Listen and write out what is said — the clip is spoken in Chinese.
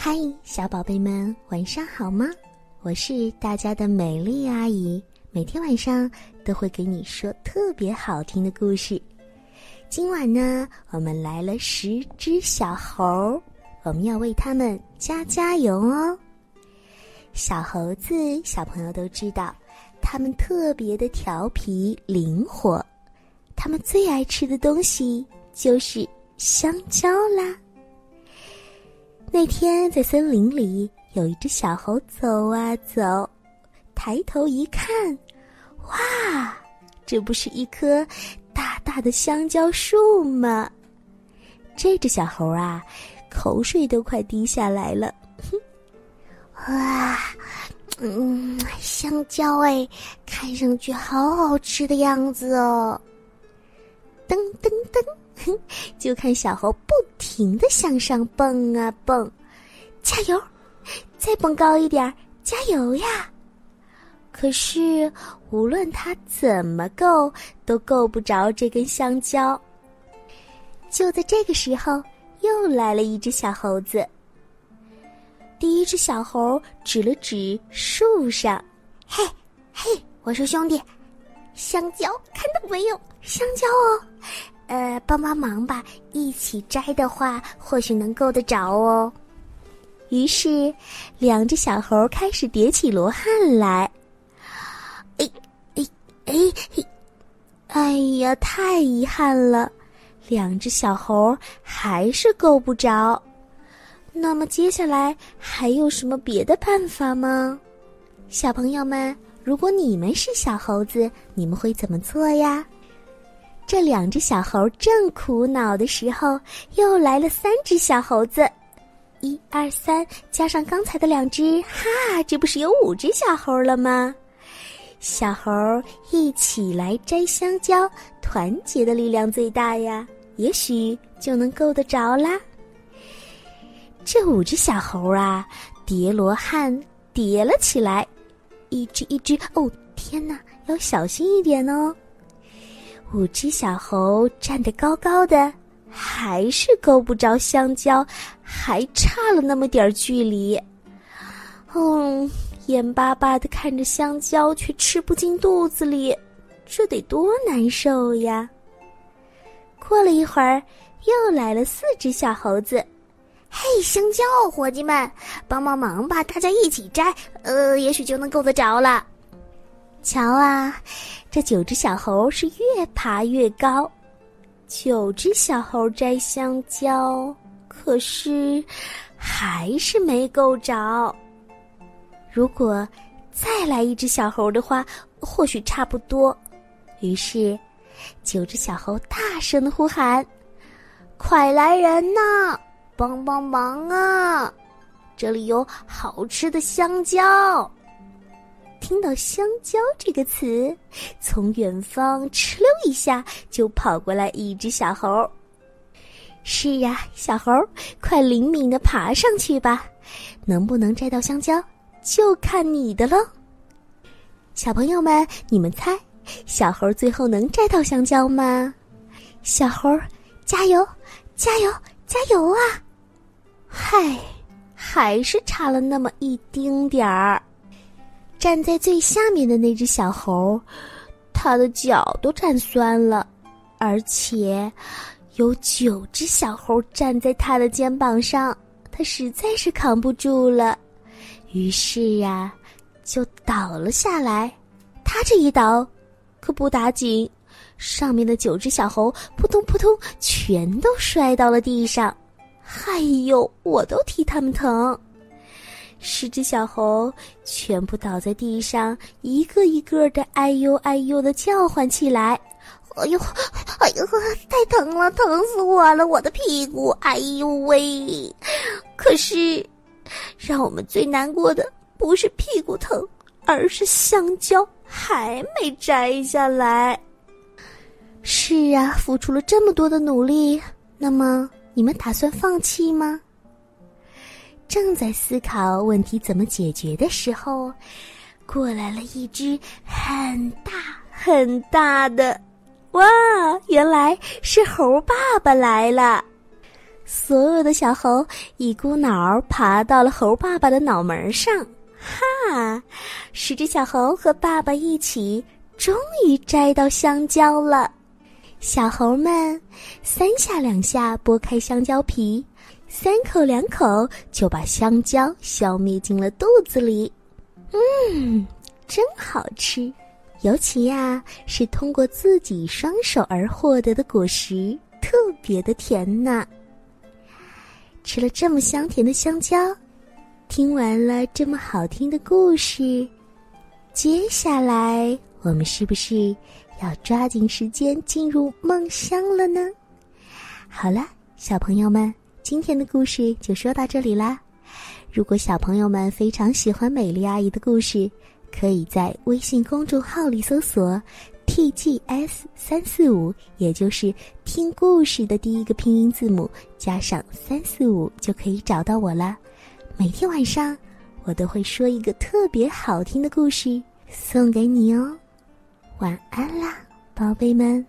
嗨，小宝贝们，晚上好吗？我是大家的美丽阿姨，每天晚上都会给你说特别好听的故事。今晚呢，我们来了十只小猴，我们要为他们加加油哦。小猴子，小朋友都知道，他们特别的调皮灵活，他们最爱吃的东西就是香蕉啦。那天在森林里，有一只小猴走啊走，抬头一看，哇，这不是一棵大大的香蕉树吗？这只小猴啊，口水都快滴下来了。哼 哇，嗯，香蕉哎，看上去好好吃的样子哦。噔噔噔。哼，就看小猴不停的向上蹦啊蹦，加油，再蹦高一点，加油呀！可是无论他怎么够，都够不着这根香蕉。就在这个时候，又来了一只小猴子。第一只小猴指了指树上，嘿，嘿，我说兄弟，香蕉看到没有？香蕉哦。呃，帮帮忙吧！一起摘的话，或许能够得着哦。于是，两只小猴开始叠起罗汉来。哎，哎，哎，哎呀，太遗憾了，两只小猴还是够不着。那么，接下来还有什么别的办法吗？小朋友们，如果你们是小猴子，你们会怎么做呀？这两只小猴正苦恼的时候，又来了三只小猴子，一二三，加上刚才的两只，哈，这不是有五只小猴了吗？小猴一起来摘香蕉，团结的力量最大呀，也许就能够得着啦。这五只小猴啊，叠罗汉叠了起来，一只一只，哦，天哪，要小心一点哦。五只小猴站得高高的，还是够不着香蕉，还差了那么点儿距离。嗯，眼巴巴的看着香蕉，却吃不进肚子里，这得多难受呀！过了一会儿，又来了四只小猴子。嘿，香蕉伙计们，帮帮忙吧！大家一起摘，呃，也许就能够得着了。瞧啊，这九只小猴是越爬越高。九只小猴摘香蕉，可是还是没够着。如果再来一只小猴的话，或许差不多。于是，九只小猴大声的呼喊：“快来人呐，帮帮忙啊！这里有好吃的香蕉。”听到“香蕉”这个词，从远方哧溜一下就跑过来一只小猴。是呀，小猴，快灵敏的爬上去吧，能不能摘到香蕉，就看你的喽。小朋友们，你们猜，小猴最后能摘到香蕉吗？小猴，加油，加油，加油啊！嗨，还是差了那么一丁点儿。站在最下面的那只小猴，它的脚都站酸了，而且有九只小猴站在它的肩膀上，它实在是扛不住了，于是呀，就倒了下来。它这一倒，可不打紧，上面的九只小猴扑通扑通全都摔到了地上，哎呦，我都替他们疼。十只小猴全部倒在地上，一个一个的哎呦哎呦的叫唤起来。哎呦，哎呦，太疼了，疼死我了，我的屁股！哎呦喂！可是，让我们最难过的不是屁股疼，而是香蕉还没摘下来。是啊，付出了这么多的努力，那么你们打算放弃吗？正在思考问题怎么解决的时候，过来了一只很大很大的，哇！原来是猴爸爸来了。所有的小猴一股脑儿爬到了猴爸爸的脑门上，哈！十只小猴和爸爸一起，终于摘到香蕉了。小猴们三下两下剥开香蕉皮，三口两口就把香蕉消灭进了肚子里。嗯，真好吃，尤其呀是通过自己双手而获得的果实，特别的甜呢。吃了这么香甜的香蕉，听完了这么好听的故事，接下来我们是不是要抓紧时间进入梦乡了呢？好了，小朋友们，今天的故事就说到这里啦。如果小朋友们非常喜欢美丽阿姨的故事，可以在微信公众号里搜索。T G S 三四五，也就是听故事的第一个拼音字母加上三四五，就可以找到我了。每天晚上，我都会说一个特别好听的故事送给你哦。晚安啦，宝贝们。